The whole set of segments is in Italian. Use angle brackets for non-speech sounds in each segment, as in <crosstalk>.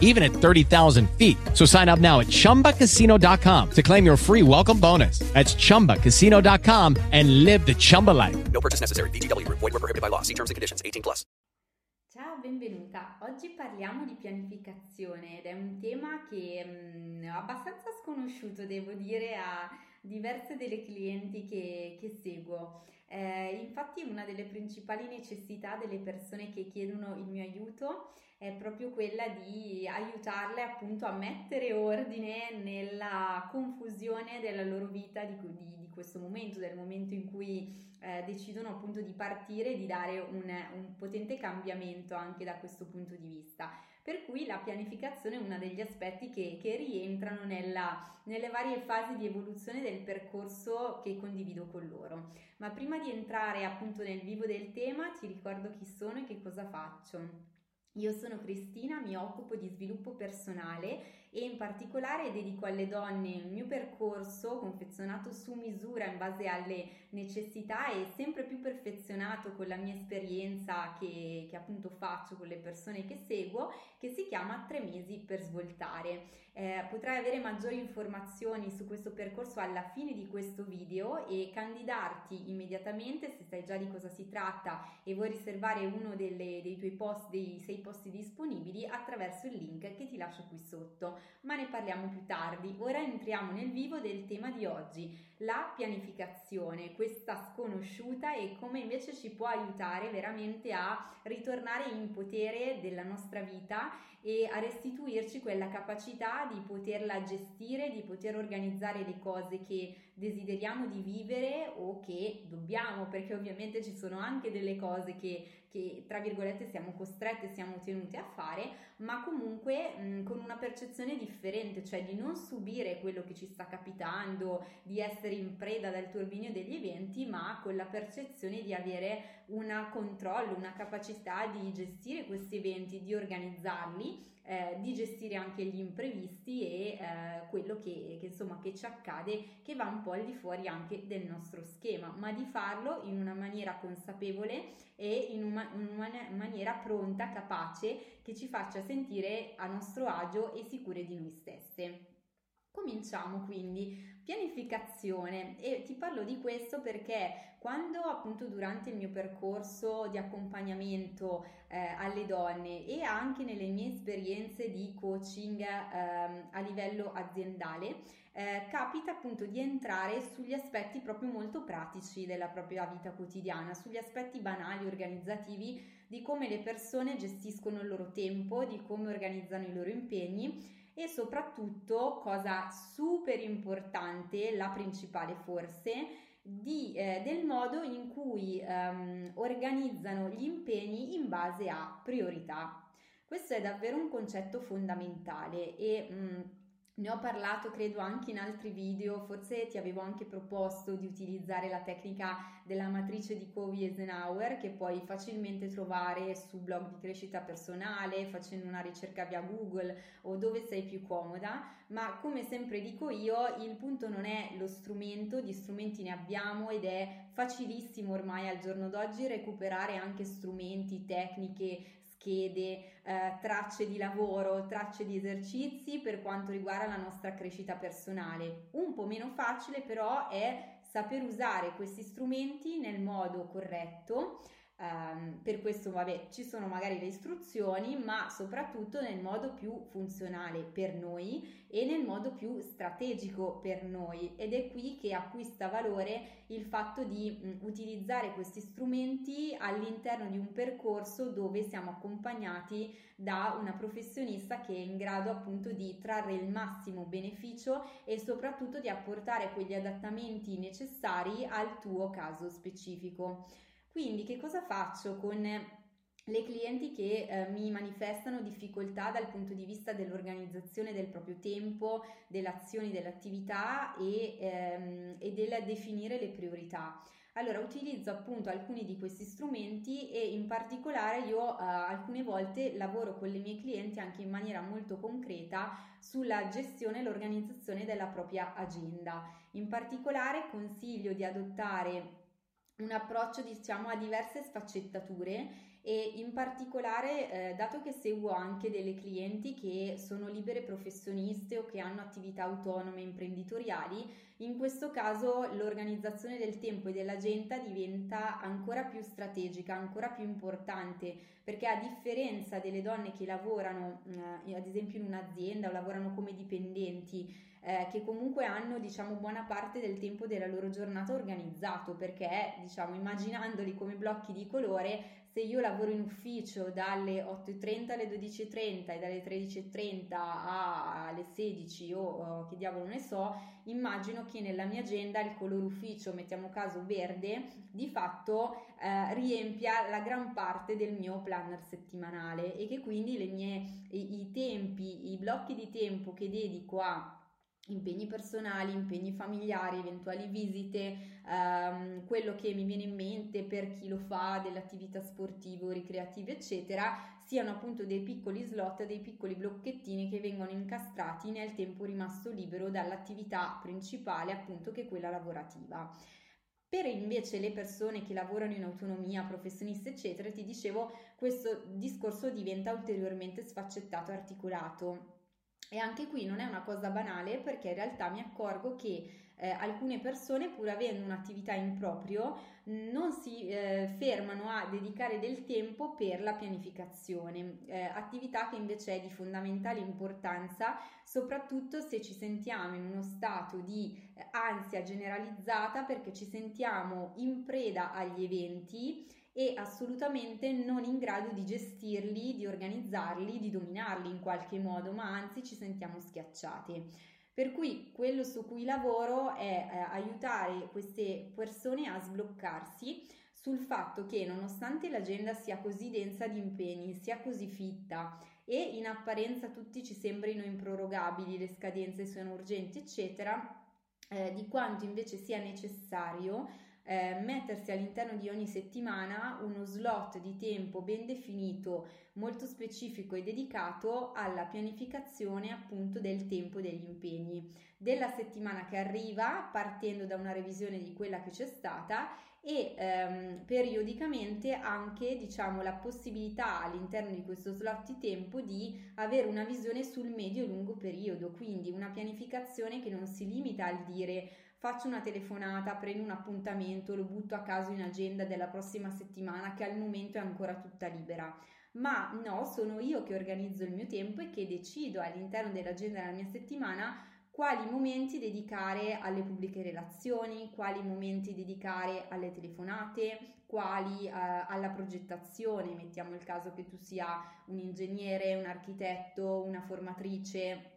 even at 30,000 feet. So sign up now at chumbacasino.com to claim your free welcome bonus. That's chumbacasino.com and live the Chumba life. No purchase necessary. VGW Group. Void were prohibited by law. See terms and conditions. 18 plus. Ciao, benvenuta. Oggi parliamo di pianificazione ed è un tema che mh, è abbastanza sconosciuto, devo dire, a diverse delle clienti che, che seguo. Eh, infatti una delle principali necessità delle persone che chiedono il mio aiuto è proprio quella di aiutarle appunto a mettere ordine nella confusione della loro vita di, di, di questo momento, del momento in cui eh, decidono appunto di partire e di dare un, un potente cambiamento anche da questo punto di vista. Per cui la pianificazione è uno degli aspetti che, che rientrano nella, nelle varie fasi di evoluzione del percorso che condivido con loro. Ma prima di entrare appunto nel vivo del tema ti ricordo chi sono e che cosa faccio. Io sono Cristina, mi occupo di sviluppo personale e in particolare dedico alle donne il mio percorso confezionato su misura in base alle necessità e sempre più perfezionato con la mia esperienza che, che appunto faccio con le persone che seguo, che si chiama Tre mesi per svoltare. Eh, potrai avere maggiori informazioni su questo percorso alla fine di questo video e candidarti immediatamente se sai già di cosa si tratta e vuoi riservare uno delle, dei tuoi post, dei sei posti disponibili attraverso il link che ti lascio qui sotto. Ma ne parliamo più tardi. Ora entriamo nel vivo del tema di oggi, la pianificazione, questa sconosciuta e come invece ci può aiutare veramente a ritornare in potere della nostra vita e a restituirci quella capacità di poterla gestire, di poter organizzare le cose che desideriamo di vivere o che dobbiamo, perché ovviamente ci sono anche delle cose che, che tra virgolette siamo costrette, siamo tenute a fare, ma comunque mh, con una percezione differente, cioè di non subire quello che ci sta capitando, di essere in preda dal turbinio degli eventi, ma con la percezione di avere un controllo, una capacità di gestire questi eventi, di organizzarli eh, di gestire anche gli imprevisti e eh, quello che, che, insomma che ci accade che va un po' al di fuori anche del nostro schema, ma di farlo in una maniera consapevole e in una, una maniera pronta, capace, che ci faccia sentire a nostro agio e sicure di noi stesse. Cominciamo quindi pianificazione. E ti parlo di questo perché quando appunto durante il mio percorso di accompagnamento eh, alle donne e anche nelle mie esperienze di coaching eh, a livello aziendale eh, capita appunto di entrare sugli aspetti proprio molto pratici della propria vita quotidiana, sugli aspetti banali organizzativi di come le persone gestiscono il loro tempo, di come organizzano i loro impegni e soprattutto, cosa super importante, la principale forse, di, eh, del modo in cui ehm, organizzano gli impegni in base a priorità. Questo è davvero un concetto fondamentale e mh, mm, ne ho parlato credo anche in altri video, forse ti avevo anche proposto di utilizzare la tecnica della matrice di Covey-Eisenhower che puoi facilmente trovare su blog di crescita personale, facendo una ricerca via Google o dove sei più comoda, ma come sempre dico io, il punto non è lo strumento, gli strumenti ne abbiamo ed è facilissimo ormai al giorno d'oggi recuperare anche strumenti, tecniche, schede, eh, tracce di lavoro, tracce di esercizi per quanto riguarda la nostra crescita personale. Un po' meno facile però è saper usare questi strumenti nel modo corretto Um, per questo vabbè, ci sono magari le istruzioni, ma soprattutto nel modo più funzionale per noi e nel modo più strategico per noi ed è qui che acquista valore il fatto di mh, utilizzare questi strumenti all'interno di un percorso dove siamo accompagnati da una professionista che è in grado appunto di trarre il massimo beneficio e soprattutto di apportare quegli adattamenti necessari al tuo caso specifico. Quindi che cosa faccio con le clienti che eh, mi manifestano difficoltà dal punto di vista dell'organizzazione del proprio tempo, delle azioni, dell'attività e, ehm, e del definire le priorità? Allora utilizzo appunto alcuni di questi strumenti e in particolare io uh, alcune volte lavoro con le mie clienti anche in maniera molto concreta sulla gestione e l'organizzazione della propria agenda. In particolare consiglio di adottare un approccio diciamo a diverse sfaccettature e in particolare eh, dato che seguo anche delle clienti che sono libere professioniste o che hanno attività autonome imprenditoriali, in questo caso l'organizzazione del tempo e dell'agenda diventa ancora più strategica, ancora più importante, perché a differenza delle donne che lavorano eh, ad esempio in un'azienda o lavorano come dipendenti, eh, che comunque hanno diciamo buona parte del tempo della loro giornata organizzato perché diciamo immaginandoli come blocchi di colore se io lavoro in ufficio dalle 8.30 alle 12.30 e dalle 13.30 alle 16 o che diavolo ne so, immagino che nella mia agenda il colore ufficio, mettiamo caso verde, di fatto eh, riempia la gran parte del mio planner settimanale e che quindi mie, i, i tempi, i blocchi di tempo che dedico a impegni personali, impegni familiari, eventuali visite, ehm, quello che mi viene in mente per chi lo fa, delle attività sportive ricreative, eccetera, siano appunto dei piccoli slot, dei piccoli blocchettini che vengono incastrati nel tempo rimasto libero dall'attività principale, appunto che è quella lavorativa. Per invece le persone che lavorano in autonomia, professioniste, eccetera, ti dicevo, questo discorso diventa ulteriormente sfaccettato e articolato e anche qui non è una cosa banale perché in realtà mi accorgo che eh, alcune persone, pur avendo un'attività in proprio, non si eh, fermano a dedicare del tempo per la pianificazione, eh, attività che invece è di fondamentale importanza, soprattutto se ci sentiamo in uno stato di eh, ansia generalizzata perché ci sentiamo in preda agli eventi e assolutamente non in grado di gestirli, di organizzarli, di dominarli in qualche modo, ma anzi ci sentiamo schiacciati. Per cui quello su cui lavoro è eh, aiutare queste persone a sbloccarsi sul fatto che nonostante l'agenda sia così densa di impegni, sia così fitta e in apparenza tutti ci sembrino improrogabili, le scadenze sono urgenti, eccetera, eh, di quanto invece sia necessario eh, mettersi all'interno di ogni settimana uno slot di tempo ben definito, molto specifico e dedicato alla pianificazione appunto del tempo degli impegni. Della settimana che arriva, partendo da una revisione di quella che c'è stata e ehm, periodicamente anche diciamo la possibilità all'interno di questo slot di tempo di avere una visione sul medio e lungo periodo, quindi una pianificazione che non si limita al dire faccio una telefonata, prendo un appuntamento, lo butto a caso in agenda della prossima settimana che al momento è ancora tutta libera. Ma no, sono io che organizzo il mio tempo e che decido all'interno dell'agenda della mia settimana quali momenti dedicare alle pubbliche relazioni, quali momenti dedicare alle telefonate, quali eh, alla progettazione, mettiamo il caso che tu sia un ingegnere, un architetto, una formatrice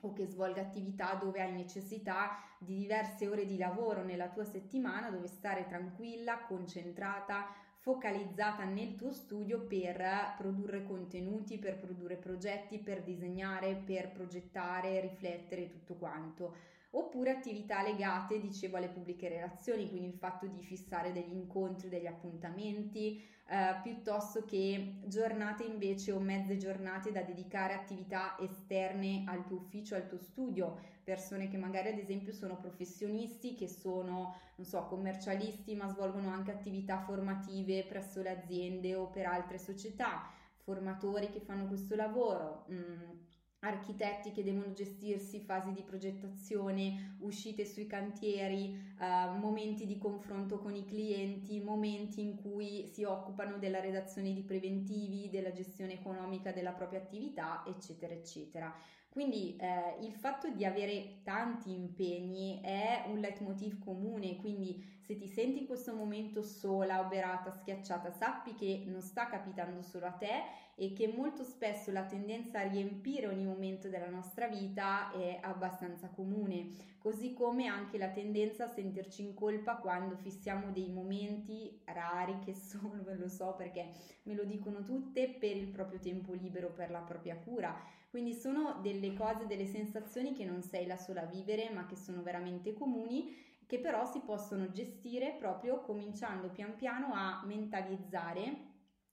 o che svolga attività dove hai necessità di diverse ore di lavoro nella tua settimana, dove stare tranquilla, concentrata, focalizzata nel tuo studio per produrre contenuti, per produrre progetti, per disegnare, per progettare, riflettere tutto quanto oppure attività legate, dicevo, alle pubbliche relazioni, quindi il fatto di fissare degli incontri, degli appuntamenti, eh, piuttosto che giornate invece o mezze giornate da dedicare a attività esterne al tuo ufficio, al tuo studio, persone che magari ad esempio sono professionisti, che sono, non so, commercialisti, ma svolgono anche attività formative presso le aziende o per altre società, formatori che fanno questo lavoro. Mm, architetti che devono gestirsi fasi di progettazione, uscite sui cantieri, uh, momenti di confronto con i clienti, momenti in cui si occupano della redazione di preventivi, della gestione economica della propria attività, eccetera, eccetera. Quindi eh, il fatto di avere tanti impegni è un leitmotiv comune, quindi se ti senti in questo momento sola, oberata, schiacciata, sappi che non sta capitando solo a te e che molto spesso la tendenza a riempire ogni momento della nostra vita è abbastanza comune, così come anche la tendenza a sentirci in colpa quando fissiamo dei momenti rari che sono, ve <laughs> lo so perché me lo dicono tutte, per il proprio tempo libero, per la propria cura quindi sono delle cose, delle sensazioni che non sei la sola a vivere, ma che sono veramente comuni che però si possono gestire proprio cominciando pian piano a mentalizzare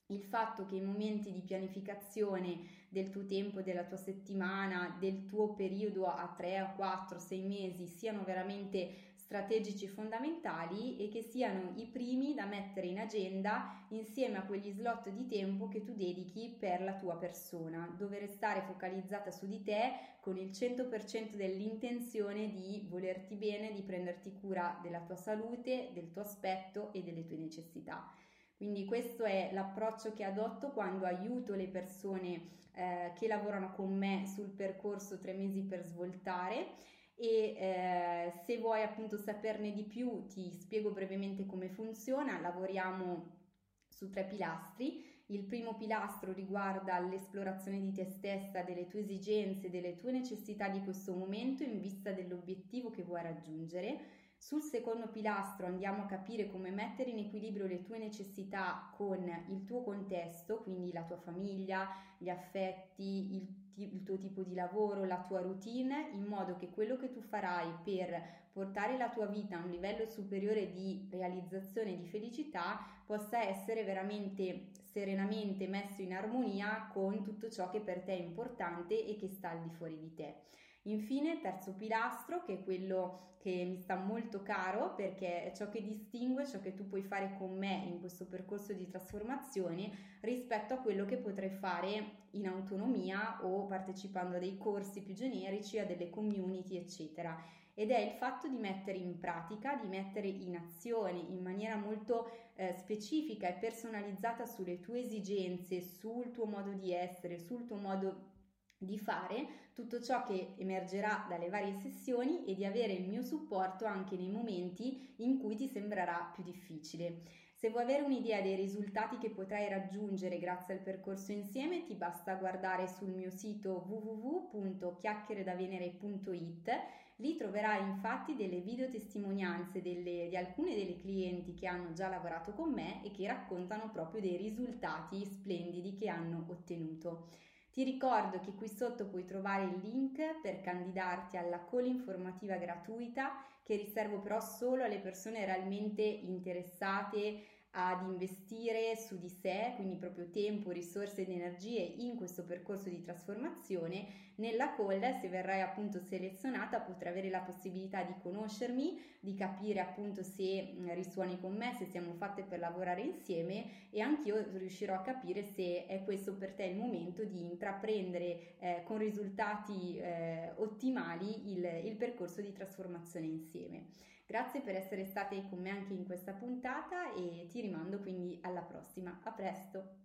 il fatto che i momenti di pianificazione del tuo tempo, della tua settimana, del tuo periodo a 3, a 4, 6 mesi siano veramente strategici fondamentali e che siano i primi da mettere in agenda insieme a quegli slot di tempo che tu dedichi per la tua persona, dove restare focalizzata su di te con il 100% dell'intenzione di volerti bene, di prenderti cura della tua salute, del tuo aspetto e delle tue necessità. Quindi questo è l'approccio che adotto quando aiuto le persone eh, che lavorano con me sul percorso tre mesi per svoltare e eh, se vuoi appunto saperne di più ti spiego brevemente come funziona. Lavoriamo su tre pilastri. Il primo pilastro riguarda l'esplorazione di te stessa, delle tue esigenze, delle tue necessità di questo momento in vista dell'obiettivo che vuoi raggiungere. Sul secondo pilastro andiamo a capire come mettere in equilibrio le tue necessità con il tuo contesto, quindi la tua famiglia, gli affetti, il, il, tuo tipo di lavoro, la tua routine, in modo che quello che tu farai per portare la tua vita a un livello superiore di realizzazione e di felicità possa essere veramente serenamente messo in armonia con tutto ciò che per te è importante e che sta al di fuori di te. Infine, terzo pilastro, che è quello che mi sta molto caro perché è ciò che distingue ciò che tu puoi fare con me in questo percorso di trasformazione rispetto a quello che potrai fare in autonomia o partecipando a dei corsi più generici, a delle community, eccetera. Ed è il fatto di mettere in pratica, di mettere in azione in maniera molto eh, specifica e personalizzata sulle tue esigenze, sul tuo modo di essere, sul tuo modo di fare tutto ciò che emergerà dalle varie sessioni e di avere il mio supporto anche nei momenti in cui ti sembrerà più difficile. Se vuoi avere un'idea dei risultati che potrai raggiungere grazie al percorso insieme, ti basta guardare sul mio sito www.chiacchieredavenere.it. Lì troverai infatti delle video testimonianze delle, di alcune delle clienti che hanno già lavorato con me e che raccontano proprio dei risultati splendidi che hanno ottenuto. Ti ricordo che qui sotto puoi trovare il link per candidarti alla call informativa gratuita che riservo però solo alle persone realmente interessate ad investire su di sé, quindi proprio tempo, risorse ed energie in questo percorso di trasformazione. Nella call, se verrai appunto selezionata, potrai avere la possibilità di conoscermi, di capire appunto se risuoni con me, se siamo fatte per lavorare insieme e anch'io riuscirò a capire se è questo per te il momento di intraprendere eh, con risultati eh, ottimali il, il percorso di trasformazione insieme. Grazie per essere state con me anche in questa puntata e ti rimando quindi alla prossima. A presto!